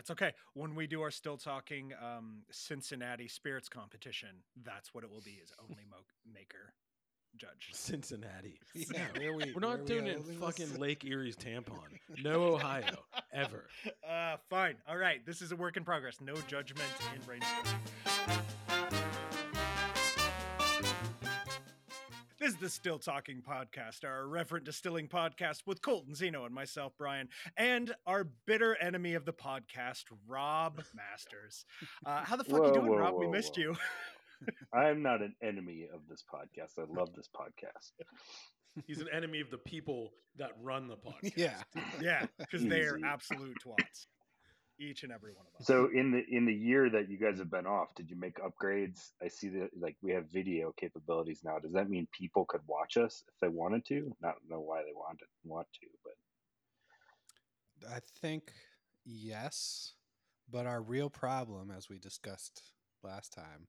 That's okay. When we do our still talking um, Cincinnati spirits competition, that's what it will be. Is only mo- maker judge. Cincinnati. Yeah, where we, We're not where doing we it in fucking this? Lake Erie's tampon. No Ohio. Ever. Uh, fine. All right. This is a work in progress. No judgment in brainstorming. Is the Still Talking Podcast, our irreverent distilling podcast with Colton Zeno and myself, Brian, and our bitter enemy of the podcast, Rob Masters. Uh, how the fuck are you doing, whoa, Rob? we missed whoa. you. I'm not an enemy of this podcast. I love this podcast. He's an enemy of the people that run the podcast. Yeah. yeah, because they are absolute twats. Each and every one of us. So in the in the year that you guys have been off, did you make upgrades? I see that like we have video capabilities now. Does that mean people could watch us if they wanted to? Not know why they wanted want to, but I think yes, but our real problem, as we discussed last time,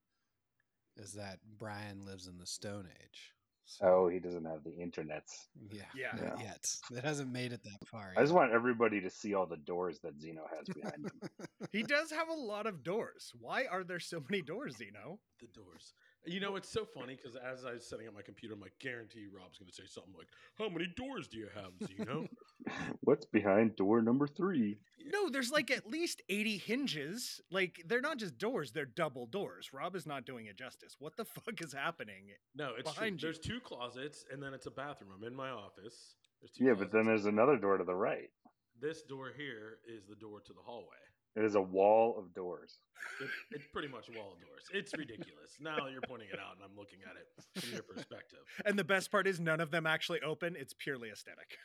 is that Brian lives in the Stone Age. So, oh, he doesn't have the internets. yeah, Yeah. not yet. It hasn't made it that far. I just want everybody to see all the doors that Zeno has behind him. He does have a lot of doors. Why are there so many doors, Zeno? The doors. You know, it's so funny because as I was setting up my computer, I'm like, guarantee Rob's going to say something like, How many doors do you have, Zeno? What's behind door number three? No, there's like at least 80 hinges. Like they're not just doors, they're double doors. Rob is not doing it justice. What the fuck is happening? No, it's true. You. There's two closets and then it's a bathroom. I'm in my office. There's two Yeah, but then there's another door to the right. this door here is the door to the hallway. It is a wall of doors. It, it's pretty much wall of doors. It's ridiculous. Now you're pointing it out and I'm looking at it from your perspective. And the best part is none of them actually open. It's purely aesthetic.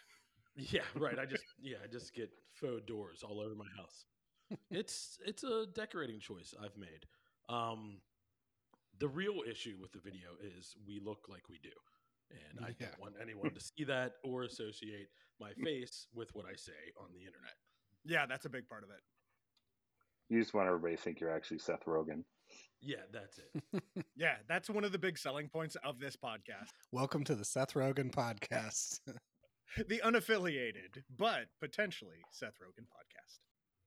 Yeah, right. I just yeah, I just get faux doors all over my house. It's it's a decorating choice I've made. Um the real issue with the video is we look like we do. And I Yeah. don't want anyone to see that or associate my face with what I say on the internet. Yeah, that's a big part of it. You just want everybody to think you're actually Seth Rogen. Yeah, that's it. Yeah, that's one of the big selling points of this podcast. Welcome to the Seth Rogen podcast. The unaffiliated, but potentially Seth Rogen podcast.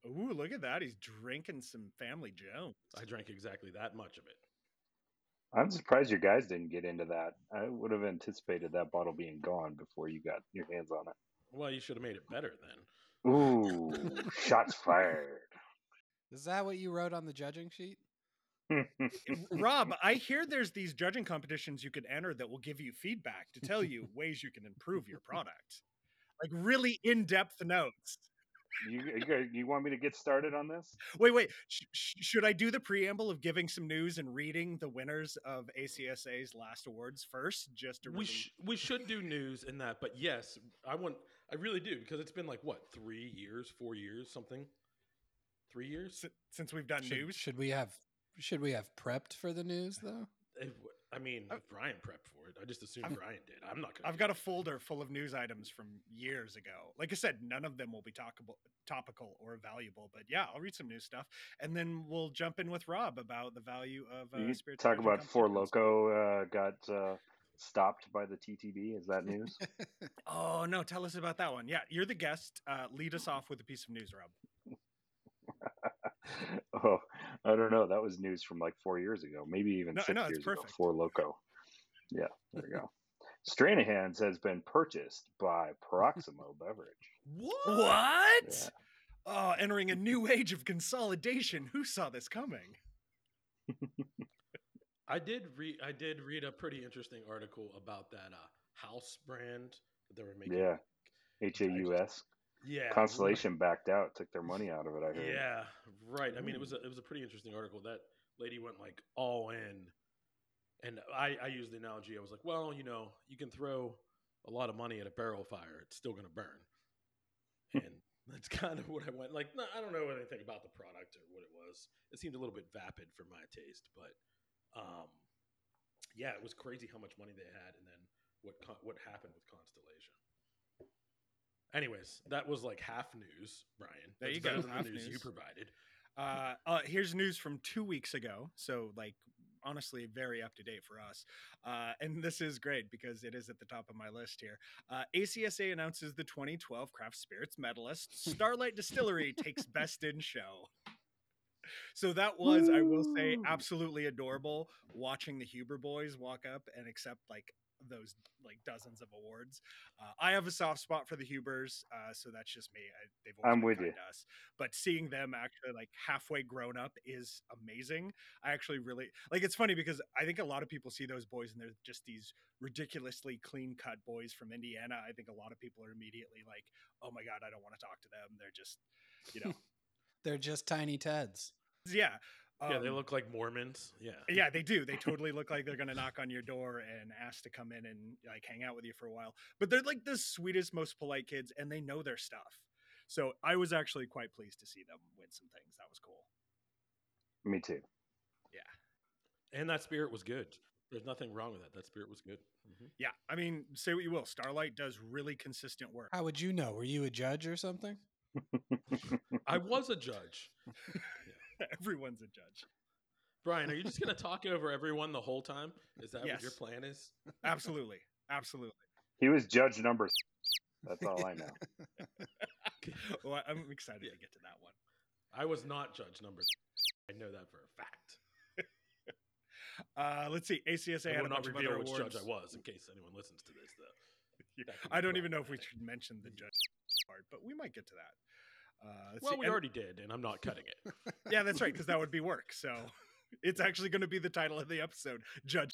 Ooh, look at that. He's drinking some Family Jones. I drank exactly that much of it. I'm surprised your guys didn't get into that. I would have anticipated that bottle being gone before you got your hands on it. Well, you should have made it better then. Ooh, shots fired. Is that what you wrote on the judging sheet? Rob, I hear there's these judging competitions you could enter that will give you feedback to tell you ways you can improve your product. Like really in-depth notes. you, you, you want me to get started on this? Wait, wait. Sh- sh- should I do the preamble of giving some news and reading the winners of ACSA's last awards first, just to We really... sh- we should do news in that, but yes, I want I really do because it's been like what three years, four years, something. Three years. S- since we've done Should, news? should we have should we have prepped for the news though? If- I mean, I- Brian prepped for it. I just assumed I've- Brian did. I'm not gonna. I've do got a folder full of news items from years ago. Like I said, none of them will be talkable, topical or valuable. But yeah, I'll read some news stuff, and then we'll jump in with Rob about the value of uh, you spirits talk about Four competitions. Loco uh, got uh, stopped by the TTB. Is that news? Oh no, tell us about that one. Yeah, you're the guest. Uh, lead us off with a piece of news, Rob. oh, I don't know. That was news from like four years ago, maybe even No, six no, years perfect. ago. Four Loco. Yeah, there you go. Stranahan's has been purchased by Proximo Beverage. What? What? Yeah. Oh, entering a new age of consolidation. Who saw this coming? I did read. I did read a pretty interesting article about that uh, house brand that they were making. Yeah, H A U S. Yeah. Constellation backed out, took their money out of it. I heard. Yeah, right. I mean, it was a, it was a pretty interesting article. That lady went like all in, and I I used the analogy. I was like, well, you know, you can throw a lot of money at a barrel fire; it's still going to burn. And that's kind of what I went like. No, I don't know anything about the product or what it was. It seemed a little bit vapid for my taste, but um, yeah, it was crazy how much money they had, and then what what happened with Constellation. Anyways, that was like half news, Brian. There That's you go, than half the news, news. you provided. Uh, uh, here's news from two weeks ago. So, like, honestly very up to date for us. Uh, and this is great because it is at the top of my list here. Uh, ACSA announces the 2012 Craft Spirits medalist. Starlight Distillery takes Best in Show. So that was, I will say, absolutely adorable watching the Huber boys walk up and accept like those like dozens of awards. Uh, I have a soft spot for the Hubers, uh, so that's just me. I, they've always I'm with you. us. But seeing them actually like halfway grown up is amazing. I actually really like. It's funny because I think a lot of people see those boys and they're just these ridiculously clean cut boys from Indiana. I think a lot of people are immediately like, "Oh my god, I don't want to talk to them." They're just, you know, They're just tiny Teds. yeah. Yeah, they um, look like Mormons. Yeah. yeah, they do. They totally look like they're gonna knock on your door and ask to come in and like hang out with you for a while. But they're like the sweetest, most polite kids, and they know their stuff. So I was actually quite pleased to see them win some things. That was cool. Me too. Yeah. And that spirit was good. There's nothing wrong with that. That spirit was good. Mhm. Yeah, I mean, say what you will, Starlight does really consistent work. How would you know? Were you a judge or something? I was a judge. Everyone's a judge. Brian, are you just going to talk over everyone the whole time? Is that what your plan is? Absolutely, absolutely. he was judge number. That's all I know. Well, I'm excited to get to that one. I was not judge number. I know that for a fact. Uh, let's see. ACSA I had will a not bunch of reveal other which awards. judge I was in case anyone listens to this, though. That I don't even know if we should mention the judge part, but we might get to that. Uh, let's Well, see, we and- already did, and I'm not cutting it. Yeah, that's right, because that would be work. So it's actually going to be the title of the episode, Judge.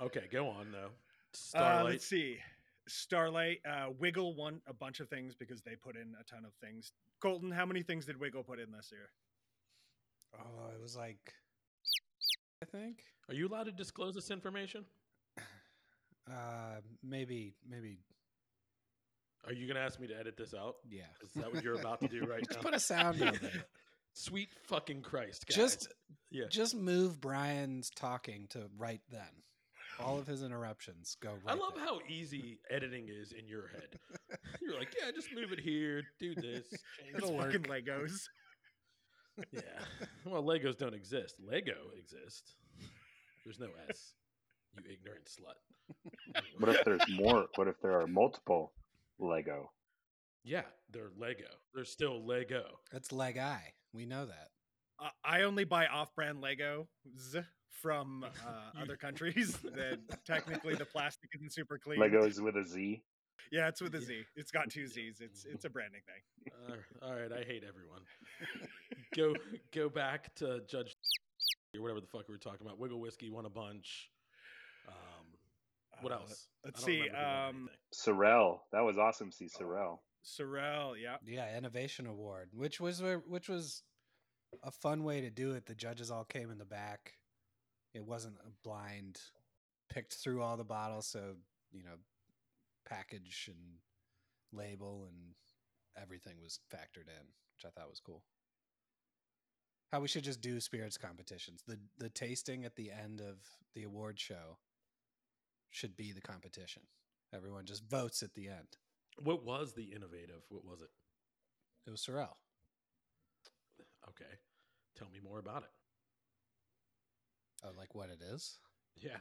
Okay, go on though. Uh, Starlight. let's see. Starlight, uh, Wigle won a bunch of things because they put in a ton of things. Colton, how many things did Wigle put in this year? Oh, it was like, I think, Are you allowed to disclose this information? uh, maybe, maybe, Are you going to ask me to edit this out? yeah. Is that what you're about to do right Just now? put a sound over there. Sweet fucking Christ, guys. Just, yeah. just move Brian's talking to right then. All of his interruptions go right. I love there. how easy editing is in your head. You're like, yeah, just move it here, do this. It's It'll it." fucking Legos. Yeah. Well, Legos don't exist. Lego exists. There's no S. You ignorant slut. What if there's more? What if there are multiple Lego? Yeah, they're Lego. They're still Lego. That's leg eye. We know that. Uh, I only buy off-brand Legos from uh, other countries. that technically the plastic isn't super clean. Legos with a Z. Yeah, it's with a Yeah. Z. It's got two Z's. It's it's a branding thing. Uh, all right, I hate everyone. Go go back to Judge or whatever the fuck we were talking about. Wigle whiskey won a bunch. What Uh, else? let's I don't see, remember um, anything. Sorel. That was awesome. to See Sorel. Sorel, yeah. Yeah, innovation award, which was which was a fun way to do it. The judges all came in the back. It wasn't a blind picked through all the bottles, so you know, package and label and everything was factored in, which I thought was cool. How we should just do spirits competitions. The the tasting at the end of the award show should be the competition. Everyone just votes at the end. What was the innovative? What was it? It was Sorel. Okay, tell me more about it. Oh, like what it is? Yeah,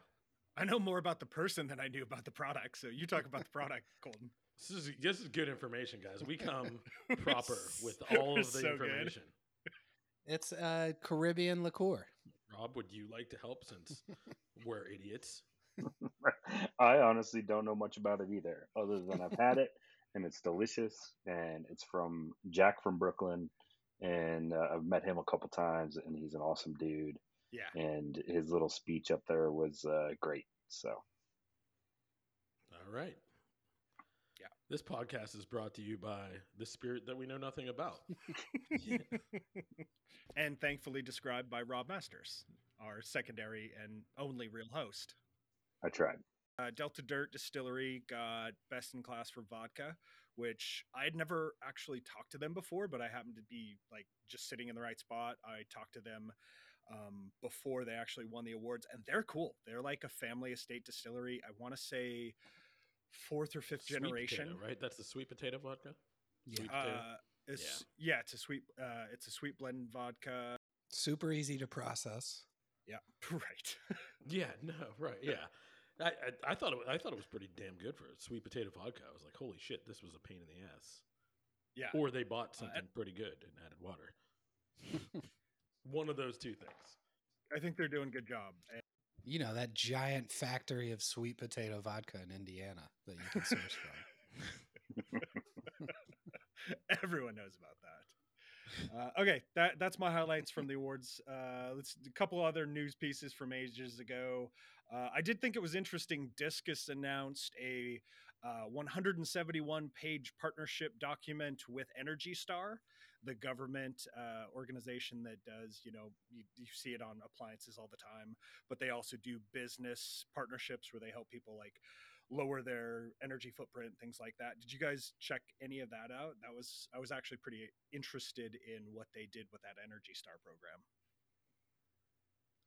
I know more about the person than I knew about the product. So you talk about the product, Colton. this is this is good information, guys. We come proper with all of the So good. information. It's a Caribbean liqueur. Rob, would you like to help since we're idiots? I honestly don't know much about it either, other than I've had it and it's delicious. And it's from Jack from Brooklyn, and uh, I've met him a couple times, and he's an awesome dude. Yeah. And his little speech up there was uh, great. So All right. Yeah. This podcast is brought to you by the spirit that we know nothing about. Yeah. and thankfully described by Rob Masters, our secondary and only real host. I tried. Uh, Delta Dirt Distillery got best in class for vodka, which I had never actually talked to them before, but I happened to be like just sitting in the right spot. I talked to them um, before they actually won the awards, and they're cool. They're like a family estate distillery. I want to say fourth or fifth Sweet generation. potato, right? That's the sweet potato vodka. Yeah. Potato. Uh, it's, yeah. it's a sweet. Uh, it's a sweet blend vodka. Super easy to process. Yeah, right. Yeah, no, right, yeah. I, I, I thought it, I thought it was pretty damn good for sweet potato vodka. I was like, holy shit, this was a pain in the ass. yeah. Or they bought Uh, something pretty good and added water. One of those two things. I think they're doing a good job. And You know that giant factory of sweet potato vodka in Indiana that you can source from. Everyone knows about that. Uh, okay, that that's my highlights from the awards. Uh, let's a couple other news pieces from ages ago. Uh, I did think it was interesting. Discus announced a uh, 171 page partnership document with Energy Star, the government uh, organization that does, you know, you, you see it on appliances all the time, but they also do business partnerships where they help people like lower their energy footprint, things like that. Did you guys check any of that out? That was I was actually pretty interested in what they did with that Energy Star program.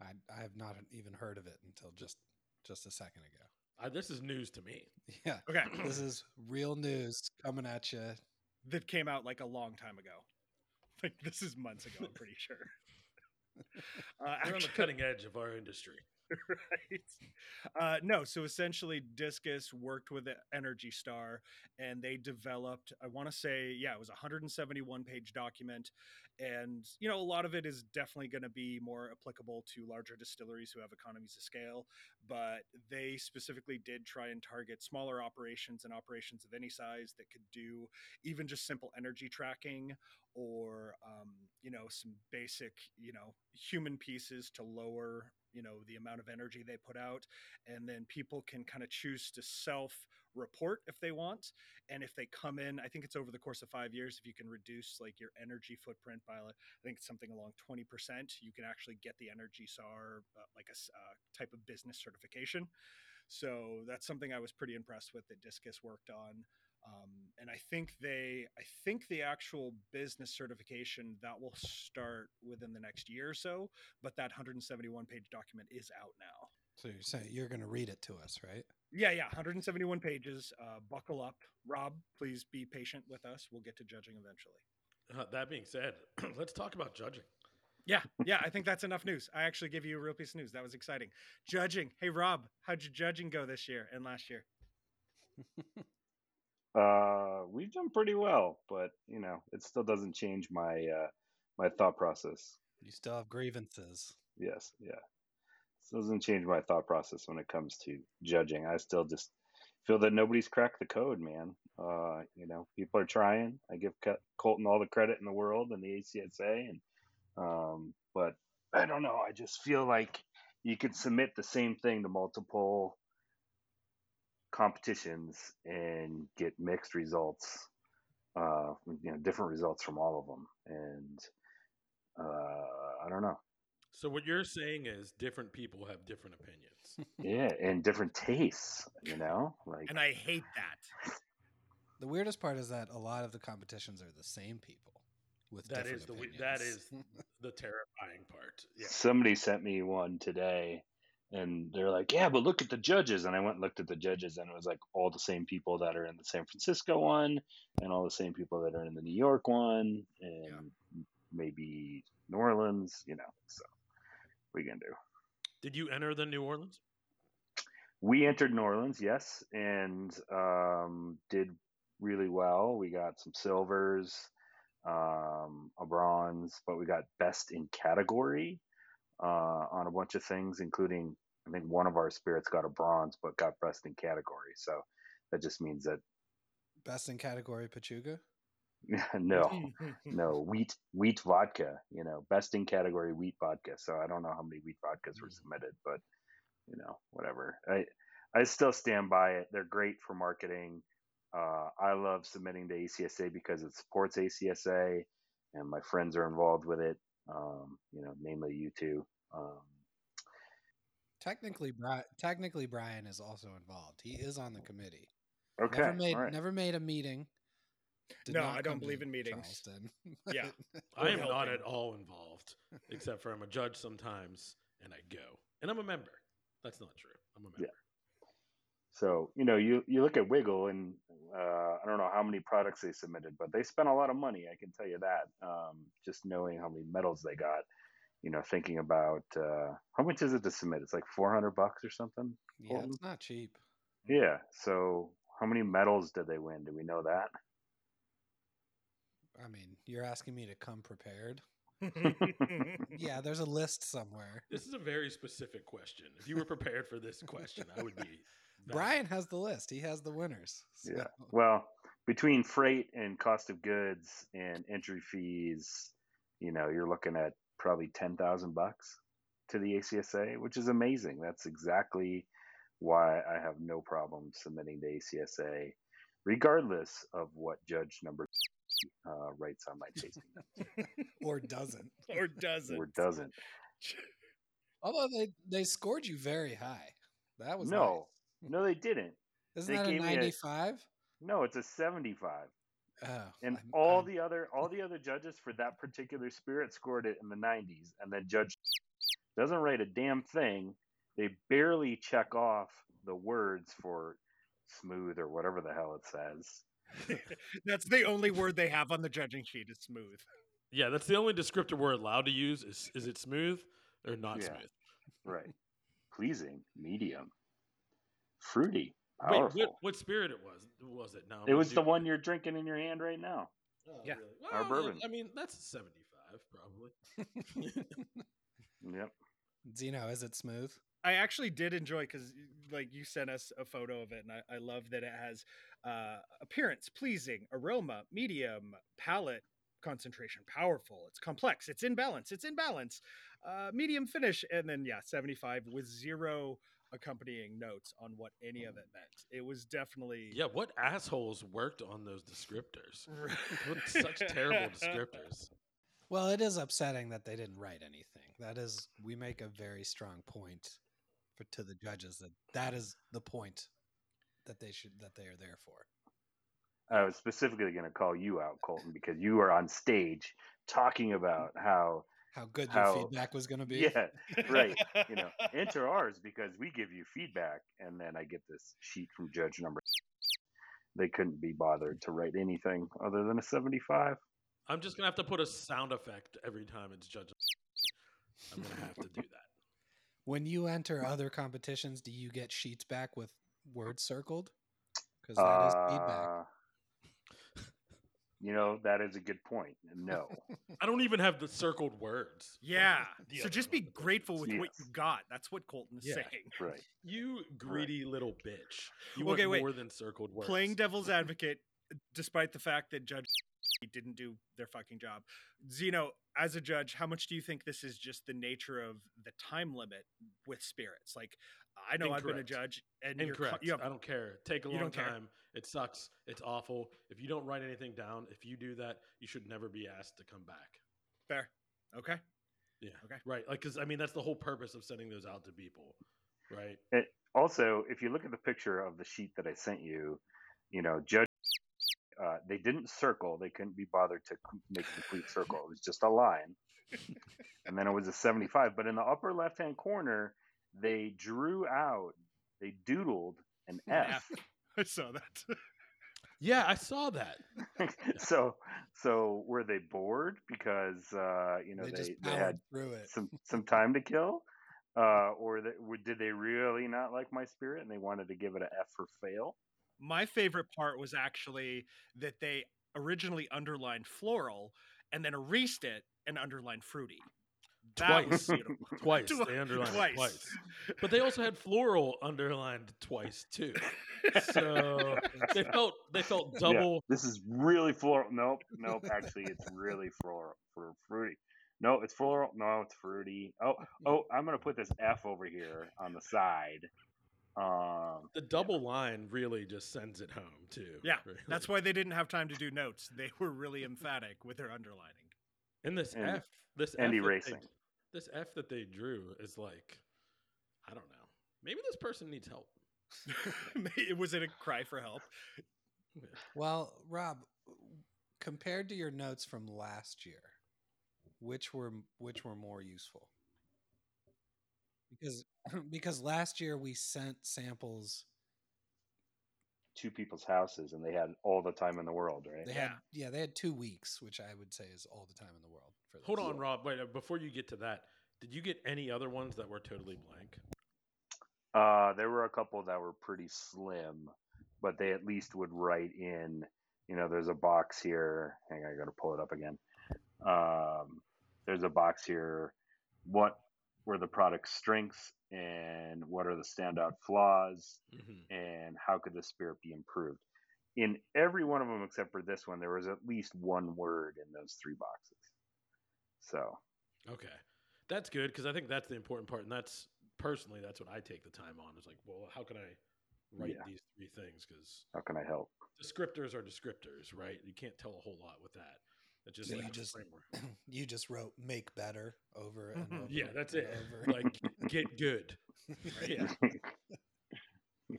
I, I have not even heard of it until just just a second ago. I, this is news to me. Yeah, Okay, this is real news coming at you. that came out like a long time ago. Like this is months ago, I'm pretty sure. Uh, We're on the cutting edge of our industry. right? Uh, no, so essentially, Discus worked with Energy Star, and they developed. I want to say, yeah, it was a 171 page document, and you know, a lot of it is definitely going to be more applicable to larger distilleries who have economies of scale. But they specifically did try and target smaller operations and operations of any size that could do even just simple energy tracking or um, you know some basic you know human pieces to lower you know the amount of energy they put out and then people can kind of choose to self report if they want and if they come in i think it's over the course of five years if you can reduce like your energy footprint by i think it's something along 20% you can actually get the energy star uh, like a uh, type of business certification. So that's something i was pretty impressed with that discus worked on um, and I think they, I think the actual business certification that will start within the next year or so. But that 171 page document is out now. So you're saying you're going to read it to us, right? Yeah, yeah, 171 pages. Uh, buckle up, Rob. Please be patient with us. We'll get to judging eventually. Uh, that being said, let's talk about judging. Yeah, yeah, I think that's enough news. I actually give you a real piece of news. That was exciting. Judging. Hey, Rob, how'd your judging go this year and last year? Uh, we've done pretty well, but you know, it still doesn't change my uh, my thought process. You still have grievances. Yes, yeah, it doesn't change my thought process when it comes to judging. I still just feel that nobody's cracked the code, man. Uh, you know, people are trying. I give Colton all the credit in the world and the ACSA, and um, but I don't know. I just feel like you could submit the same thing to multiple competitions and get mixed results. Uh, you know, different results from all of them, and uh, I don't know. So what you're saying is different people have different opinions. Yeah, and different tastes. You know, like And I hate that. The weirdest part is that a lot of the competitions are the same people with That different the we- opinions. is the terrifying part. Yeah. somebody sent me one today and they're like yeah but look at the judges and i went and looked at the judges and it was like all the same people that are in the san francisco one and all the same people that are in the new york one and maybe new orleans you know so we can do? Did you enter the New Orleans? we entered new orleans yes and um, did really well. We got some silvers um, a bronze but we got best in category uh, on a bunch of things, including I think one of our spirits got a bronze, but got best in category. So that just means that Best in category Pachuga. no, no wheat wheat vodka. You know, best in category wheat vodka. So I don't know how many wheat vodkas were submitted, but you know, whatever. I I still stand by it. They're great for marketing. Uh, I love submitting to ACSA because it supports ACSA, and my friends are involved with it. Um, you know, namely you two. Um, Technically, Brian, technically Brian is also involved. He is on the committee. okay, Never made all right. never made a meeting. Did No, I don't believe in meetings. Charleston. Yeah. I am We're not at all involved, except for I'm a judge sometimes, and I go, and I'm a member. That's not true. I'm a member. Yeah. So you know, you you look at Wigle, and uh, I don't know how many products they submitted, but they spent a lot of money. I can tell you that. Um, just knowing how many medals they got, you know, thinking about uh, how much is it to submit? It's like 400 bucks or something. Yeah, Colton? it's not cheap. Yeah. So how many medals did they win? Do we know that? I mean, you're asking me to come prepared. Yeah, there's a list somewhere. This is a very specific question. If you were prepared for this question, I would be. Brian has the list. He has the winners. Yeah. Well, between freight and cost of goods and entry fees, you know, you're looking at probably 10,000 bucks to the ACSA, which is amazing. That's exactly why I have no problem submitting to ACSA, regardless of what judge number uh, writes on my tasting or doesn't. or doesn't. or doesn't. Although they they scored you very high. That was No, no, they didn't. Isn't they that a gave me a- 95? No, it's a 75. Oh, and I'm- all I'm- the other all the other judges for that particular spirit scored it in the 90s and then judge doesn't write a damn thing they barely check off the words for smooth or whatever the hell it says That's the only word they have on the judging sheet is smooth. Yeah, that's the only descriptor we're allowed to use. Is is it smooth or not Yeah. smooth? right pleasing medium fruity Wait, powerful what, what spirit it was? Was it? No, it was the one you're drinking in your hand right now Oh, Yeah. really? Our bourbon. I mean, that's seventy-five probably. yep Zeno, is it smooth? I actually did enjoy because, like, you sent us a photo of it, and I, I love that it has uh, appearance, pleasing, aroma, medium, palate, concentration, powerful. It's complex. It's in balance. It's in balance. Uh, medium finish, and then yeah, seventy five with zero accompanying notes on what any of it meant. It was definitely yeah, what assholes worked on those descriptors? Such terrible descriptors. Well, it is upsetting that they didn't write anything. That is, we make a very strong point for, to the judges that that is the point that they should that they are there for. I was specifically going to call you out, Colton, because you were on stage talking about how How good your How- feedback was going to be. Yeah, right. You know, enter ours because we give you feedback, and then I get this sheet from judge number. They couldn't be bothered to write anything other than a seventy-five. I'm just gonna have to put a sound effect every time it's judged. I'm gonna have to do that. When you enter other competitions, do you get sheets back with words circled? Because that is feedback. Uh, You know, that is a good point. No, I don't even have the circled words. yeah. So just be grateful with what you got. That's what Colton's Yeah. saying. right. You greedy little bitch. You Okay, want wait. more than circled words. Playing devil's advocate, despite the fact that Judge didn't do their fucking job. Zeno, as a judge, how much do you think this is just the nature of the time limit with spirits? Like, I know I've been a judge, and you're, Incorrect. you have, I don't care. Take a You long don't care? Time. It sucks. It's awful. If you don't write anything down, if you do that, you should never be asked to come back. fair. Okay. Yeah. Okay. Right. Like, because I mean, that's the whole purpose of sending those out to people, right? It, also, if you look at the picture of the sheet that I sent you, you know, judge. Uh, they didn't circle. They couldn't be bothered to make a complete circle. It was just a line, and then it was a seventy-five. But in the upper left-hand corner, they drew out. They doodled an An F. F. I saw that. Yeah, I saw that. so so were they bored because uh, you know they they, they had through it. some some time to kill, uh, or that, w- did they really not like my spirit and they wanted to give it a F for fail? My favorite part was actually that they originally underlined floral and then erased it and underlined fruity. That was Twice. Twice. They underlined twice. twice. But they also had floral underlined twice too. So they felt they felt Yeah, double. this is really floral. Nope, nope. Actually, it's really floral for fruity. No, it's floral. No, it's fruity. Oh, oh, I'm gonna put this F over here on the side. Um, The double line really just sends it home too. Yeah, really. That's why they didn't have time to do notes. They were really emphatic with their underlining. And this And- F, this and F that they- erasing. This F that they drew is like, I don't know. Maybe this person needs help. It was it a cry for help? Well, Rob, compared to your notes from last year, which were which were more useful? Because because last year we sent samples to people's houses, and they had all the time in the world, right? They had yeah, they had two weeks, which I would say is all the time in the world. For Hold on, Rob. Wait, uh, before you get to that, did you get any other ones that were totally blank? Uh, there were a couple that were pretty slim, but they at least would write in. You know, there's a box here. Hang on, I got to pull it up again. Um, there's a box here. What were the product's strengths and what are the standout flaws hmm and how could the spirit be improved? In every one of them except for this one, there was at least one word in those three boxes. So Okay, that's good because I think that's the important part, and that's personally that's what I take the time on. Is like, well, how can I write Yeah. these three things? Because how can I help? descriptors are descriptors, right? You can't tell a whole lot with that. It's just So like you just- framework. you just wrote "make better" over and Mhm. over. Yeah, that's and it. over. Like get good. Right? Yeah.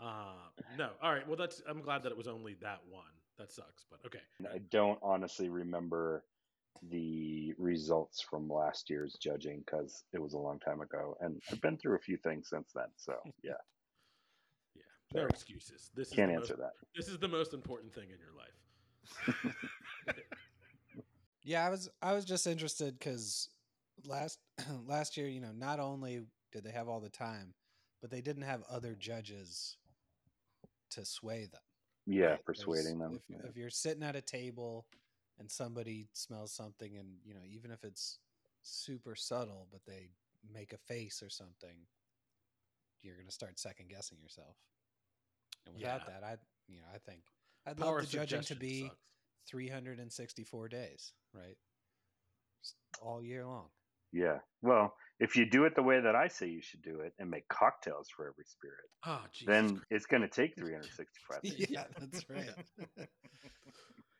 Uh, no. All right. Well, that's. I'm glad that it was only that one. That sucks, but okay. I don't honestly remember the results from last year's judging because it was a long time ago, and I've been through a few things since then. So yeah, Yeah. No Sorry. excuses. This can't is answer most, that. This is the most important thing in your life. Yeah, I was I was just interested because last last year, you know, not only did they have all the time, but they didn't have other judges to sway them. Yeah, right? There's- persuading them. If, yeah. if you're sitting at a table and somebody smells something, and you know, even if it's super subtle, but they make a face or something, you're gonna start second guessing yourself. And without Yeah. that, I you know, I think I'd Power love the judging to be sucks. 364 days, right? Just all year long. Yeah. Well, if you do it the way that I say you should do it and make cocktails for every spirit, Oh, then Christ. it's going to take 365 days. yeah, that's right.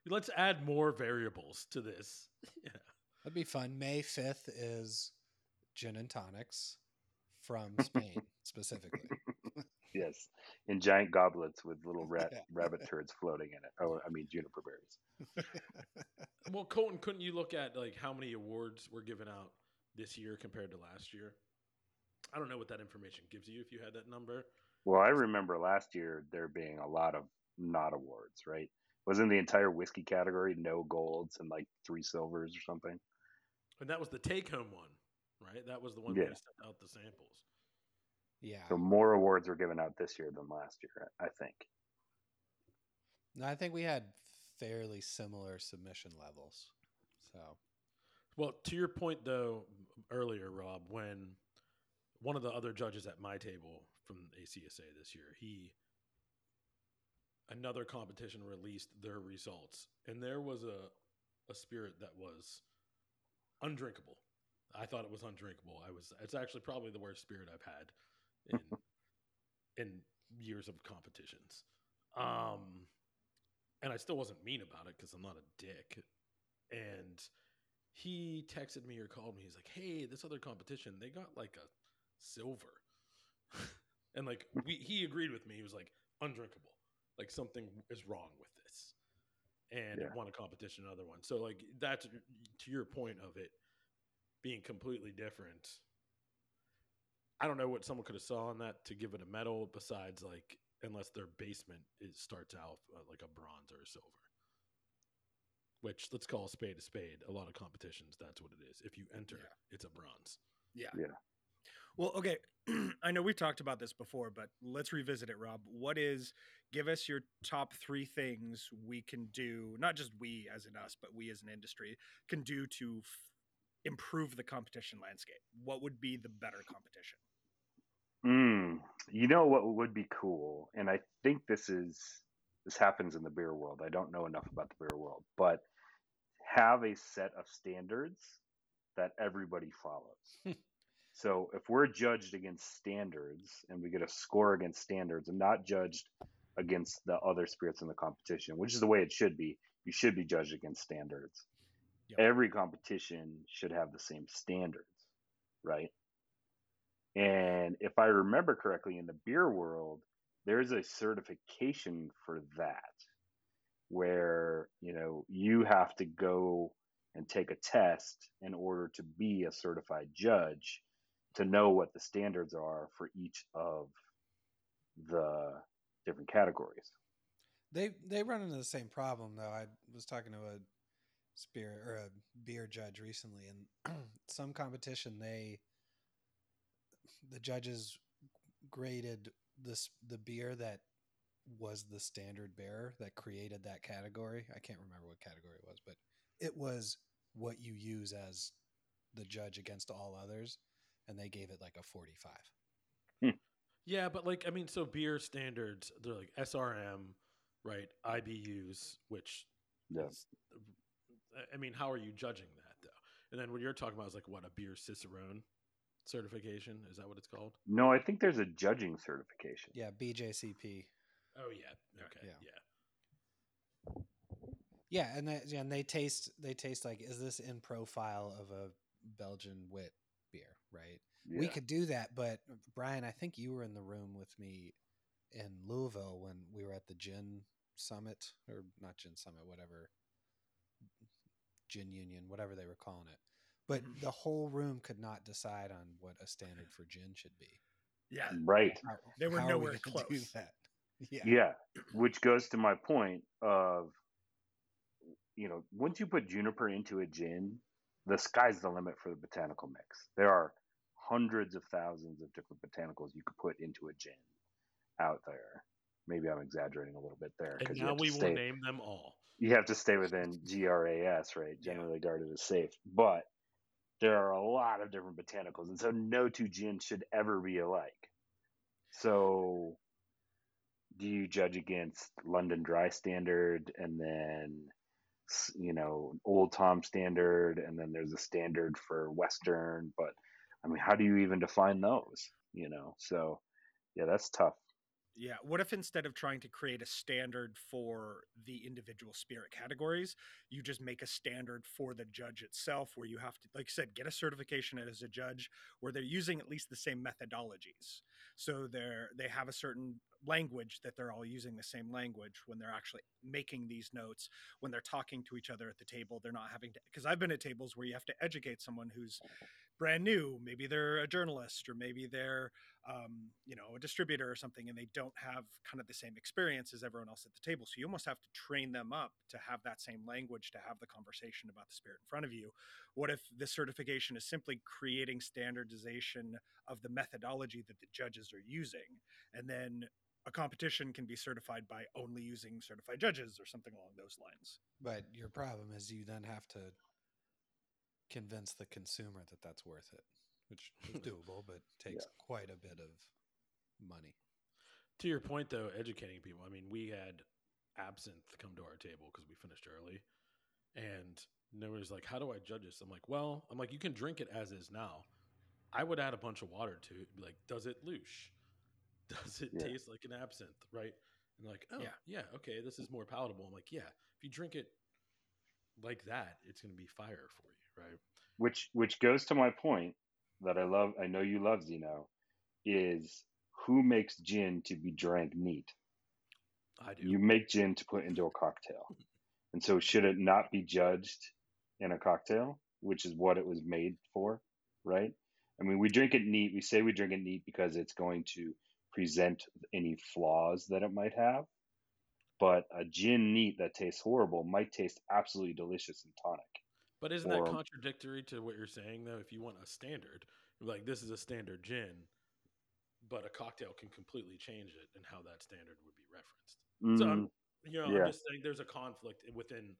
Let's add more variables to this. Yeah. That'd be fun. May 5th is gin and tonics from Spain specifically. Yes, in giant goblets with little rat, rabbit turds floating in it. Oh, I mean juniper berries. Well, Colton, couldn't you look at like how many awards were given out this year compared to last year? I don't know what that information gives you if you had that number. Well, I remember last year there being a lot of not awards, right? Wasn't the entire whiskey category no golds and like three silvers or something? And that was the take home one, right? That was the one Yeah. where you sent out the samples. Yeah. So more awards were given out this year than last year, I I think. No, I think we had fairly similar submission levels. So, Well, to your point though earlier, Rob, when one of the other judges at my table from ACSA this year, he another competition released their results, and there was a a spirit that was undrinkable. I thought it was undrinkable. I was. It's actually probably the worst spirit I've had in in years of competitions. Um, and I still wasn't mean about it because I'm not a dick. And he texted me or called me. He's like, "Hey, this other competition, they got like a silver." and like we, he agreed with me. He was like, "Undrinkable. Like something is wrong with this." And Yeah. won a competition, another one. So like that's to your point of it being completely different. I don't know what someone could have saw in that to give it a medal besides like unless their basement is starts out uh, like a bronze or a silver. Which let's call a spade a spade. A lot of competitions, that's what it is. If you enter, Yeah. it's a bronze. Yeah. Yeah. Well, okay. I know we've talked about this before, but let's revisit it, Rob. What is, give us your top three things we can do, not just we as in us, but we as an industry can do to f- improve the competition landscape? What would be the better competition? Mm, you know what would be cool, and I think this is this happens in the beer world. I don't know enough about the beer world, but have a set of standards that everybody follows. so if we're judged against standards and we get a score against standards and not judged against the other spirits in the competition, which is the way it should be, you should be judged against standards. Yep. Every competition should have the same standards, right? And if I remember correctly, in the beer world, there's a certification for that where, you know, you have to go and take a test in order to be a certified judge to know what the standards are for each of the different categories. They they run into the same problem though. I was talking to a spirit or a beer judge recently, and some competition they the judges graded this the beer that was the standard bearer that created that category. I can't remember what category it was, but it was what you use as the judge against all others, and they gave it like a forty-five. Hmm. Yeah, but like I mean, so beer standards they're like SRM, right? IBUs, which Yeah. is- I mean, how are you judging that though? And then what you're talking about is like what a beer cicerone certification is that what it's called? No, I think there's a judging certification. Yeah, BJCP. Oh yeah, okay, Yeah. yeah. Yeah, and they, yeah, and they taste they taste like is this in profile of a Belgian wit beer, right? We could do that, but Brian, I think you were in the room with me in Louisville when we were at the Gin Summit or not Gin Summit, whatever Gin Union, whatever they were calling it. But Mhm. the whole room could not decide on what a standard for gin should be. Yeah. Right. How, They were how are we nowhere gonna do close. that? Yeah. Yeah. Which goes to my point of, you know, once you put juniper into a gin, the sky's the limit for the botanical mix. There are hundreds of thousands of different botanicals you could put into a gin out there. Maybe I'm exaggerating a little bit there And you, now we will stay- name them all. you have to stay within GRAS, right? Generally guarded as safe. But there are a lot of different botanicals, and so no two gins should ever be alike. So, do you judge against London Dry Standard, and then you know Old Tom Standard, and then there's a standard for Western? But I mean, how do you even define those? You know, so yeah, that's tough. Yeah. What if instead of trying to create a standard for the individual spirit categories, you just make a standard for the judge itself where you have to, like I said, get a certification as a judge where they're using at least the same methodologies. So they're they have a certain language that they're all using the same language when they're actually making these notes, when they're talking to each other at the table, they're not having to because I've been at tables where you have to educate someone who's brand new, maybe they're a journalist or maybe they're um, you know, a distributor or something, and they don't have kind of the same experience as everyone else at the table. So you almost have to train them up to have that same language to have the conversation about the spirit in front of you. What if this certification is simply creating standardization of the methodology that the judges are using, and then a competition can be certified by only using certified judges or something along those lines? But your problem is you then have to convince the consumer that that's worth it, which is doable, but takes quite a bit of money. To your point, though, educating people. I mean, we had absinthe come to our table because we finished early, and nobody's like, "How do I judge this?" I'm like, "Well, I'm like, you can drink it as is now. I would add a bunch of water to it. Be like, does it louche? Does it Yeah. taste like an absinthe? Right? And like, oh Yeah. yeah, okay, this is more palatable. I'm like, yeah, if you drink it like that, it's gonna be fire for you, right? which which goes to my point that I love. I know you love Zeno. Is who makes gin to be drank neat? I do. You make gin to put into a cocktail, and so should it not be judged in a cocktail, which is what it was made for, right? I mean, we drink it neat. We say we drink it neat because it's going to present any flaws that it might have. But a gin neat that tastes horrible might taste absolutely delicious and tonic. But isn't that contradictory to what you're saying though? If you want a standard, like this is a standard gin, but a cocktail can completely change it and how that standard would be referenced. So Mm, I'm, you know, yeah. I'm just saying there's a conflict within.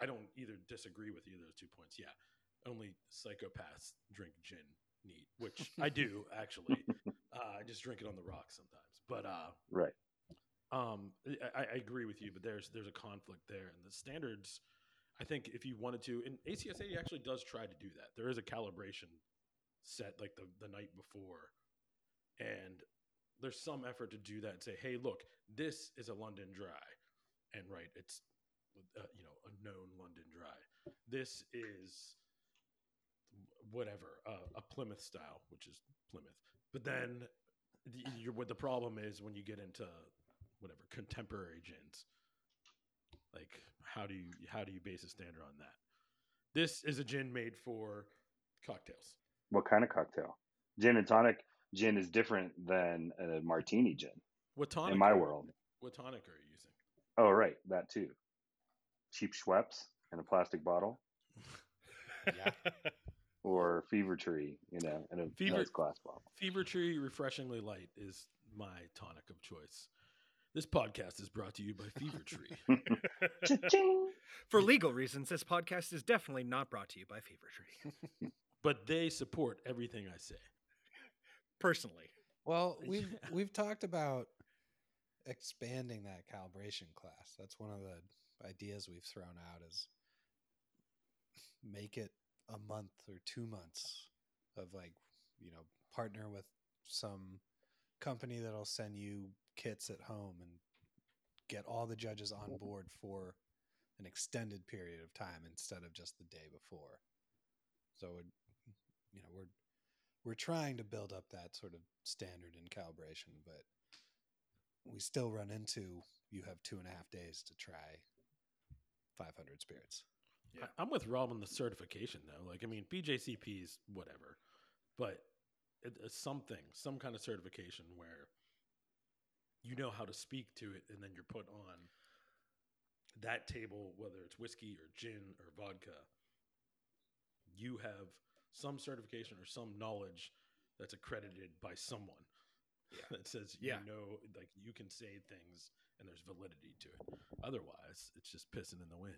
I don't either disagree with either of those two points. Yeah, only psychopaths drink gin neat, which I do actually. Uh, I just drink it on the rocks sometimes, but uh, right. um, I, I agree with you, but there's there's a conflict there, and the standards. I think if you wanted to, and ACSA actually does try to do that. There is a calibration set like the the night before, and there's some effort to do that and say, hey, look, this is a London Dry, and right, it's uh, you know a known London Dry. This is whatever uh, a Plymouth style, which is Plymouth. But then the, you're, what the problem is when you get into whatever contemporary gins. Like how do you how do you base a standard on that? This is a gin made for cocktails. What kind of cocktail? Gin and tonic gin is different than a martini gin What tonic? in my world. What tonic are you using? Oh, right, that too. Cheap Schweppes in a plastic bottle, Yeah. Or Fever Tree, you know, in a Fever- nice glass bottle. Fever Tree Refreshingly Light is my tonic of choice. This podcast is brought to you by Fever Tree. For legal reasons, this podcast is definitely not brought to you by Fever Tree. but they support everything I say. Personally, Well, we've Yeah. we've talked about expanding that calibration class. That's one of the ideas we've thrown out is make it a month or two months of like, you know, partner with some company that'll send you kits at home and get all the judges on board for an extended period of time instead of just the day before. So, it, you know, we're we're trying to build up that sort of standard and calibration, but we still run into you have two and a half days to try 500 spirits. Yeah. I- I'm with Rob on the certification though. Like, I mean, BJCP is whatever, but it, it's something, some kind of certification where you know how to speak to it, and then you're put on that table, whether it's whiskey or gin or vodka. You have some certification or some knowledge that's accredited by someone that says you Yeah. know, like you can say things and there's validity to it. Otherwise, it's just pissing in the wind.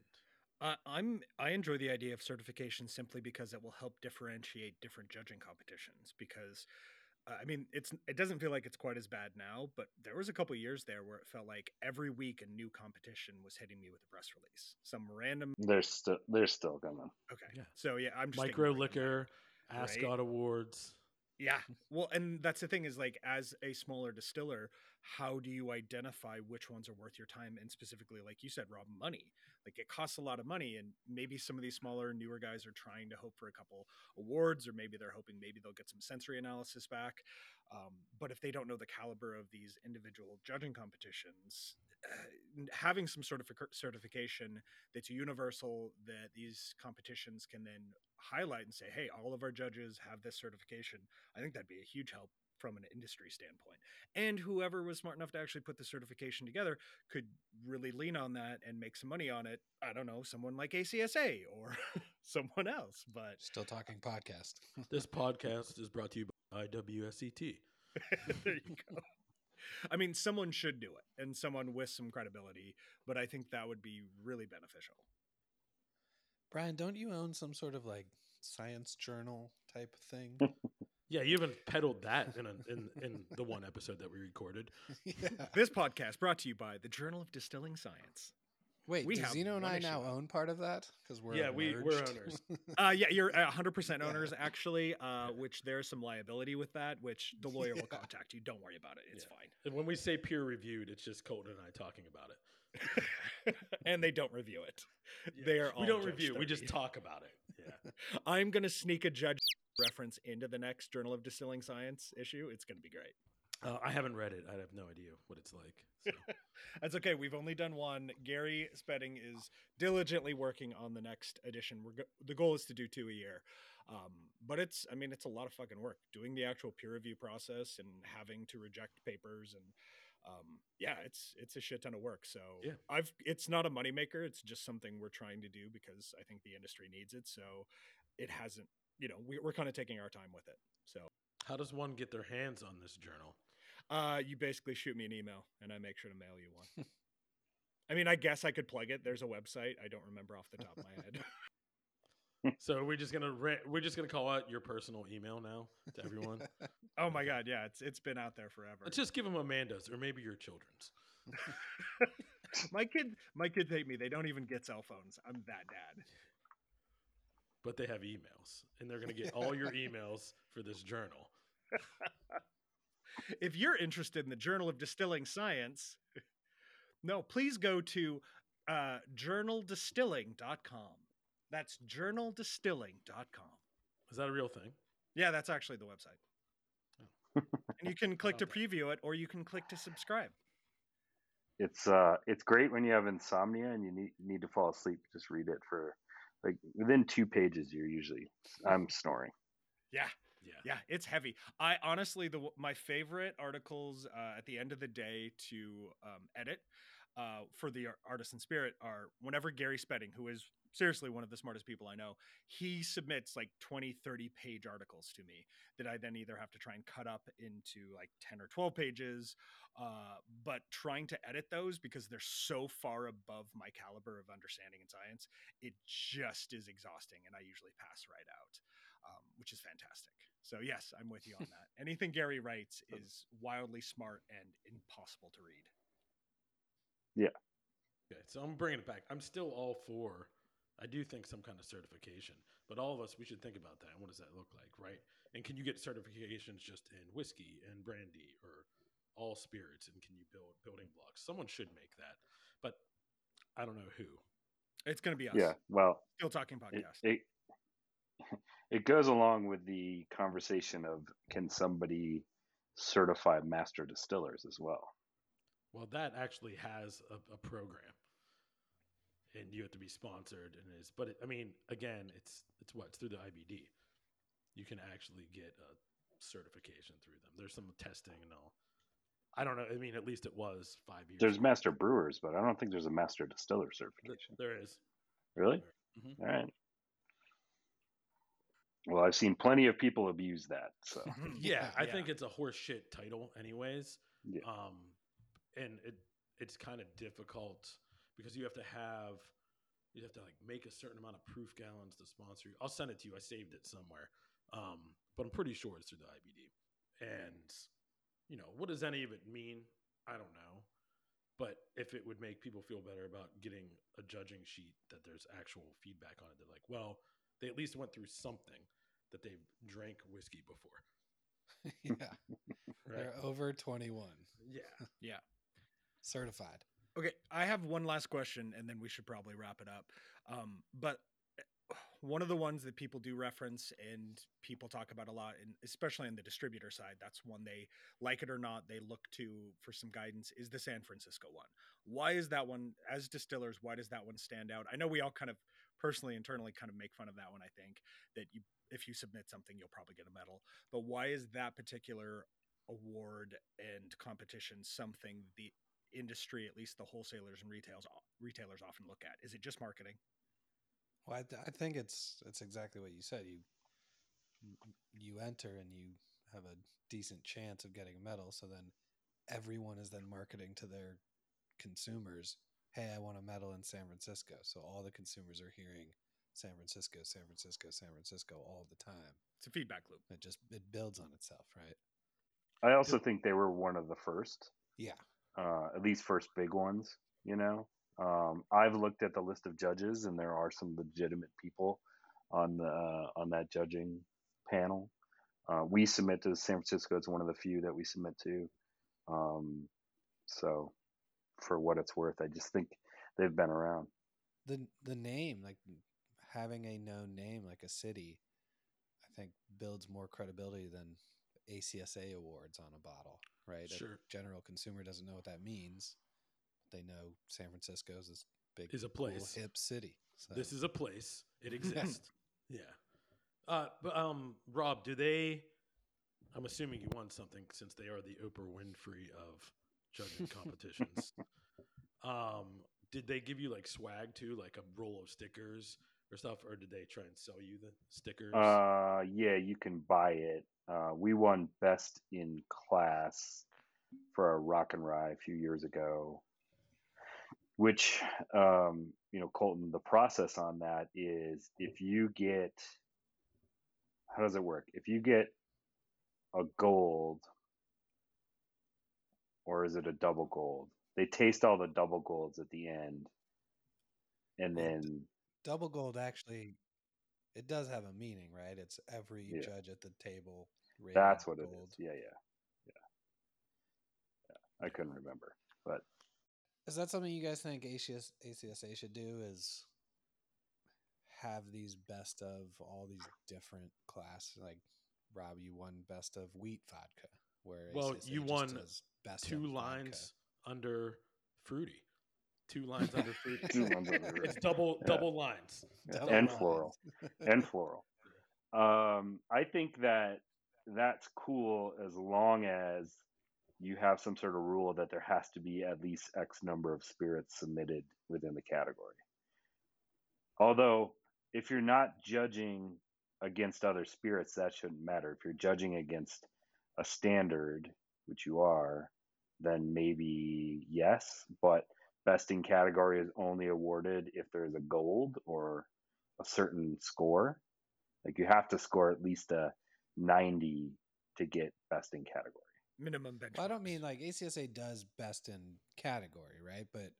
Uh, I'm I enjoy the idea of certification simply because it will help differentiate different judging competitions. Because uh, I mean, it's it doesn't feel like it's quite as bad now, but there was a couple years there where it felt like every week a new competition was hitting me with a press release, some random. They're still they're still coming. Okay, Yeah. so yeah, I'm just Micro ignoring them. liquor, Right. Ascot Awards. Yeah. Well, and that's the thing is like as a smaller distiller, how do you identify which ones are worth your time and specifically like you said Rob money. Like it costs a lot of money and maybe some of these smaller newer guys are trying to hope for a couple awards or maybe they're hoping maybe they'll get some sensory analysis back. Um, but if they don't know the caliber of these individual judging competitions, uh, having some sort of certification that's universal that these competitions can then highlight and say, hey, all of our judges have this certification. I think that'd be a huge help from an industry standpoint. And whoever was smart enough to actually put the certification together could really lean on that and make some money on it. I don't know, someone like ACSA or someone else, but Still talking podcast. This podcast is brought to you by WSET. there you go. I mean, someone should do it and someone with some credibility, but I think that would be really beneficial. Brian, don't you own some sort of like science journal type thing? Yeah, you even peddled that in, a, in in the one episode that we recorded. yeah. This podcast brought to you by the Journal of Distilling Science. Wait, We do Zeno and I issue. now own part of that? Because we're Yeah, we- we're owners. Uh, yeah, you're uh, 100% Yeah. owners, actually, uh, which there's some liability with that, which the lawyer will contact you. Don't worry about it. It's Yeah. fine. And when we say peer reviewed, it's just Colton and I talking about it. and they don't review it. Yeah. They are we don't review, we just talk about it. Yeah. I'm going to sneak a judge reference into the next Journal of Distilling Science issue. It's going to be great. Uh, I haven't read it. I have no idea what it's like. So. That's okay. We've only done one. Gary Spedding is diligently working on the next edition. We're go- the goal is to do two a year. Um, but it's, I mean, it's a lot of fucking work doing the actual peer review process and having to reject papers and, um, yeah, it's it's a shit ton of work. So Yeah. I've it's not a moneymaker. It's just something we're trying to do because I think the industry needs it. So it hasn't, you know, we, we're kind of taking our time with it. So How does one get their hands on this journal? uh, you basically shoot me an email and I make sure to mail you one. I mean, I guess I could plug it. There's a website. I don't remember off the top of my head. So we're just gonna ra- we're just gonna call out your personal email now to everyone. oh my god, yeah, it's it's been out there forever. Let's just give them Amanda's or maybe your children's. my kid, my kids hate me. They don't even get cell phones. I'm that dad. But they have emails, and they're gonna get all your emails for this journal. If you're interested in the Journal of Distilling Science, no, please go to uh, journaldistilling.com. That's journaldistilling.com. Is that a real thing? Yeah, that's actually the website. and you can click to preview it or you can click to subscribe. It's uh, it's great when you have insomnia and you need need to fall asleep. Just read it for like within two pages. You're usually I'm snoring. Yeah. Yeah. Yeah, it's heavy. I honestly, the my favorite articles uh, at the end of the day to um, edit uh, for the artisan spirit are whenever Gary Spedding, who is seriously one of the smartest people I know, he submits like 20, 30 page articles to me that I then either have to try and cut up into like 10 or 12 pages. Uh, but trying to edit those because they're so far above my caliber of understanding and science, it just is exhausting. And I usually pass right out, um, which is fantastic. So, yes, I'm with you on that. Anything Gary writes is wildly smart and impossible to read. Yeah. Okay, so I'm bringing it back. I'm still all for. I do think some kind of certification, but all of us we should think about that. And What does that look like, right? And can you get certifications just in whiskey and brandy or all spirits? And can you build building blocks? Someone should make that, but I don't know who. It's going to be us. Yeah. Well, Still talking it, podcast. it it goes along with the conversation of can somebody certify master distillers as well. Well, that actually has a, a program, and you have to be sponsored, and is. But it, I mean, again, it's it's what it's through the IBD. You can actually get a certification through them. There's some testing and all. I don't know. I mean, at least it was five years. There's ago. master brewers, but I don't think there's a master distiller Th- certification. There is. Really? Mhm. All right. Well, I've seen plenty of people abuse that. So Yeah, I think it's a horseshit title, anyways. Yeah. Um, and it it's kind of difficult because you have to have you have to like make a certain amount of proof gallons to sponsor you. I'll send it to you. I saved it somewhere. Um, but I'm pretty sure it's through the IBD. And you know, what does any of it mean? I don't know. But if it would make people feel better about getting a judging sheet that there's actual feedback on it, they're like, well, they at least went through something that they've drank whiskey before. yeah, Right. they're over 21, Yeah. Yeah, certified. Okay, I have one last question, and then we should probably wrap it up. Um, but eh, one of the ones that people do reference and people talk about a lot, and especially on the distributor side, that's one they like it or not, they look to for some guidance is the San Francisco one. Why is that one, as distillers, why does that one stand out? I know we all kind of personally, internally, kind of make fun of that one. I think that you, if you submit something, you'll probably get a medal. But why is that particular award and competition something the industry, at least the wholesalers and retails retailers often look at? Is it just marketing? Well, I, th- I think it's it's exactly what you said. You you enter and you have a decent chance of getting a medal. So then everyone is then marketing to their consumers, "Hey, I want a medal in San Francisco." So all the consumers are hearing San Francisco, San Francisco, San Francisco all the time. It's a feedback loop. It just it builds on itself, right? I also think they were one of the first, Yeah. Uh, at least first big ones. You know, um, I've looked at the list of judges, and there are some legitimate people on the uh, on that judging panel. Uh, we submit to San Francisco. It's one of the few that we submit to. Um, so, for what it's worth, I just think they've been around. the the name like having a known name like a city i think builds more credibility than acsa awards on a bottle right a Sure. general consumer doesn't know what that means they know san francisco is this big Is a cool, place. hip city so This is a place. It exists. yeah. Uh, but um, Rob, do they? I'm assuming you won something since they are the Oprah Winfrey of judging competitions. um, did they give you like swag too, like a roll of stickers or stuff, or did they try and sell you the stickers? Uh, yeah, you can buy it. Uh, we won best in class for a rock and rye a few years ago. Which, um, you know, Colton, the process on that is if you get, how does it work? If you get a gold, or is it a double gold? They taste all the double golds at the end, and then double gold actually it does have a meaning right it's every Yeah. judge at the table that's what it gold. is. Yeah, yeah, yeah, yeah. I couldn't remember, but Is that something you guys think ACS, ACSA should do? Is have these best of all these different classes? like Rob, you won best of wheat vodka, where Well, ACSA you won best two of vodka. lines under fruity. Two lines under fruity. Two lines under fruity. It's double Yeah. double lines. Double And lines. floral. and floral. Um, I think that that's cool as long as you have some sort of rule that there has to be at least X number of spirits submitted within the category. Although, if you're not judging against other spirits, that shouldn't matter. If you're judging against a standard, which you are, then maybe yes, but best in category is only awarded if there's a gold or a certain score. Like you have to score at least a 90 to get best in category. Minimum bench. Well, I don't mean like ACSA does best in category, right? But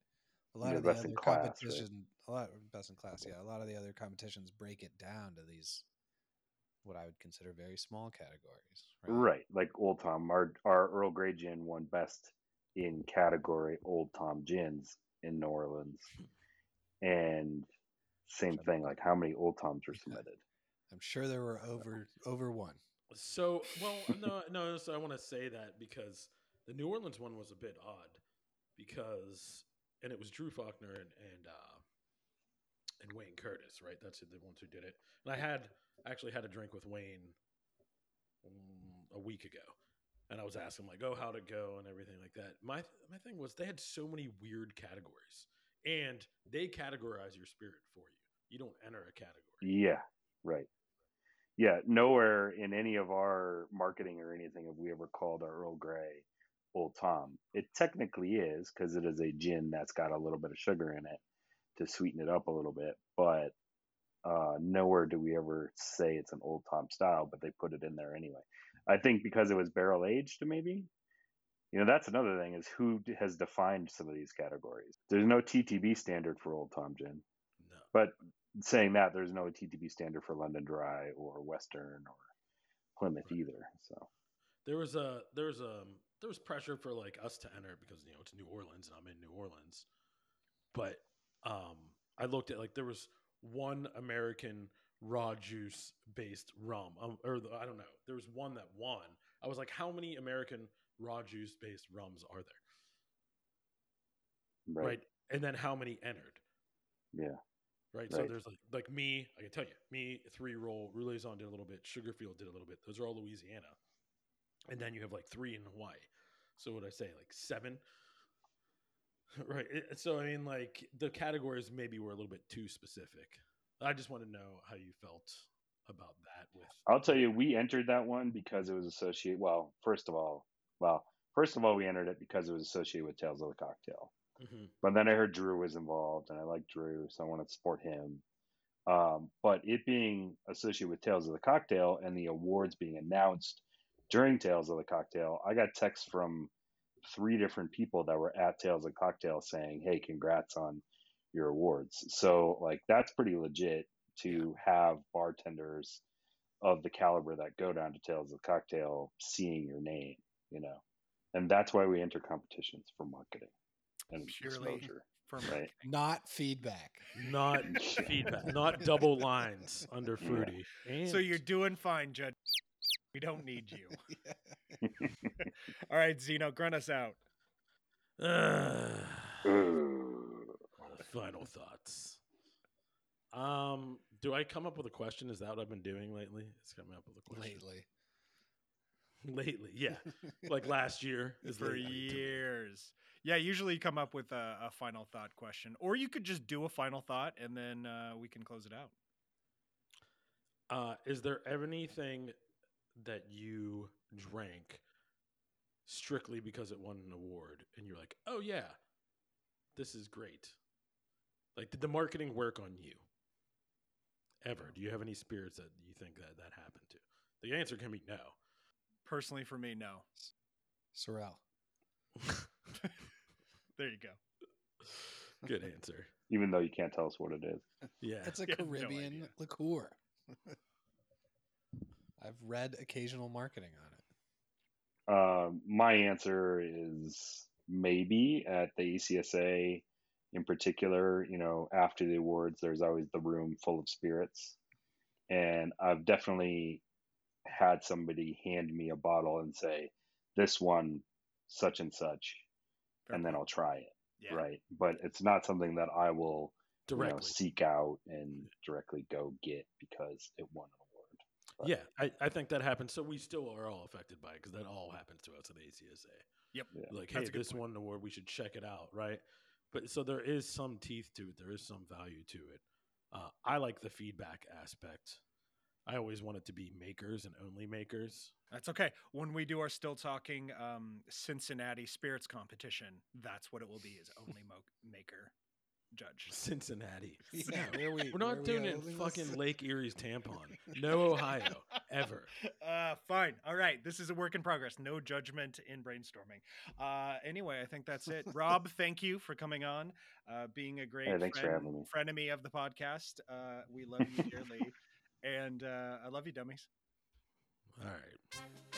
a lot Yeah, of the best other in class, right? a lot best in class, yeah. A lot of the other competitions break it down to these what I would consider very small categories. Right. Like Old Tom, our our Earl Grey gin won best in category Old Tom gins in New Orleans. And same thing, like how many Old Toms were submitted? I'm sure there were over over one. So, well, no, no. So I want to say that because the New Orleans one was a bit odd because, and it was Drew Faulkner and and uh, and Wayne Curtis, right? That's the ones who did it. And I had actually had a drink with Wayne mm, a week ago, and I was asking like, oh, how'd it go and everything like that. My my thing was they had so many weird categories, and they categorize your spirit for you. You don't enter a category. Yeah, right. Yeah, nowhere in any of our marketing or anything have we ever called our Earl Grey Old Tom. It technically is because it is a gin that's got a little bit of sugar in it to sweeten it up a little bit, but uh, nowhere do we ever say it's an Old Tom style, but they put it in there anyway. I think because it was barrel aged, maybe. You know, that's another thing is who has defined some of these categories. There's no TTB standard for Old Tom gin. No. But saying that, there's no TTB standard for London Dry or Western or Plymouth Right. either. So there was a there was a there was pressure for like us to enter because you know it's New Orleans and I'm in New Orleans, but um I looked at like there was one American raw juice based rum um, or the, I don't know there was one that won. I was like, how many American raw juice based rums are there? right, Right. and then how many entered? yeah, Right. So there's like like me, I can tell you, me, three roll, Roulaison did a little bit, Sugarfield did a little bit. Those are all Louisiana. And then you have like three in Hawaii. So what I say, like seven? Right. So I mean like the categories maybe were a little bit too specific. I just want to know how you felt about that with I'll tell you, we entered that one because it was associated. Well, first of all, well, first of all, we entered it because it was associated with Tales of the Cocktail. Mhm. But then I heard Drew was involved, and I like Drew, so I wanted to support him. Um, but it being associated with Tales of the Cocktail and the awards being announced during Tales of the Cocktail, I got texts from three different people that were at Tales of Cocktail saying, "Hey, congrats on your awards." So like that's pretty legit to have bartenders of the caliber that go down to Tales of the Cocktail seeing your name, you know, and that's why we enter competitions for marketing and Purely exposure, For right? Not feedback. not feedback, not double lines under Yeah. fruity. And So you're doing fine, Judge. We don't need you. All right, Zeno, grunt us out. Ooh. Final thoughts. Um, do I come up with a question? Is that what I've been doing lately? It's coming up with a question. Lately. Lately, yeah. like last year is for lately years. Yeah, usually you come up with a, a final thought question, or you could just do a final thought and then uh, we can close it out. Uh, is there anything that you drank strictly because it won an award and you're like, oh yeah, this is great? Like, did the marketing work on you? Ever? Do you have any spirits that you think that that happened to? The answer can be no. Personally, for me, no. Sorel. There you go. Good answer. Even though you can't tell us what it is. Yeah. It's a have no Caribbean liqueur. I've read occasional marketing on it. Um, my answer is maybe at the ACSA in particular. You know, after the awards, there's always the room full of spirits, and I've definitely had somebody hand me a bottle and say, "This one, such and such," Fair and then. I'll try it. Yeah. Right, but it's not something that I will you know, Directly. seek out and directly go get because it won an award. But- Yeah, I, I think that happens. So we still are all affected by it because that all happens to us at ACSA. Yep. Yeah. Like, That's hey, this point. won the award. We should check it out, right? But so there is some teeth to it. There is some value to it. Uh, I like the feedback aspect. I always want it to be makers and only makers. That's okay. When we do our still talking um, Cincinnati spirits competition, that's what it will be: is only mo- maker judge. Cincinnati. Yeah, where we, We're not where we doing it in fucking this? Lake Erie's tampon. No Ohio ever. Uh, fine. All right. This is a work in progress. No judgment in brainstorming. Uh, anyway, I think that's it. Rob, thank you for coming on, uh, being a great Hey, thanks for friend, having me. frenemy of the podcast. Uh, we love you dearly. and uh, I love you, dummies. All right.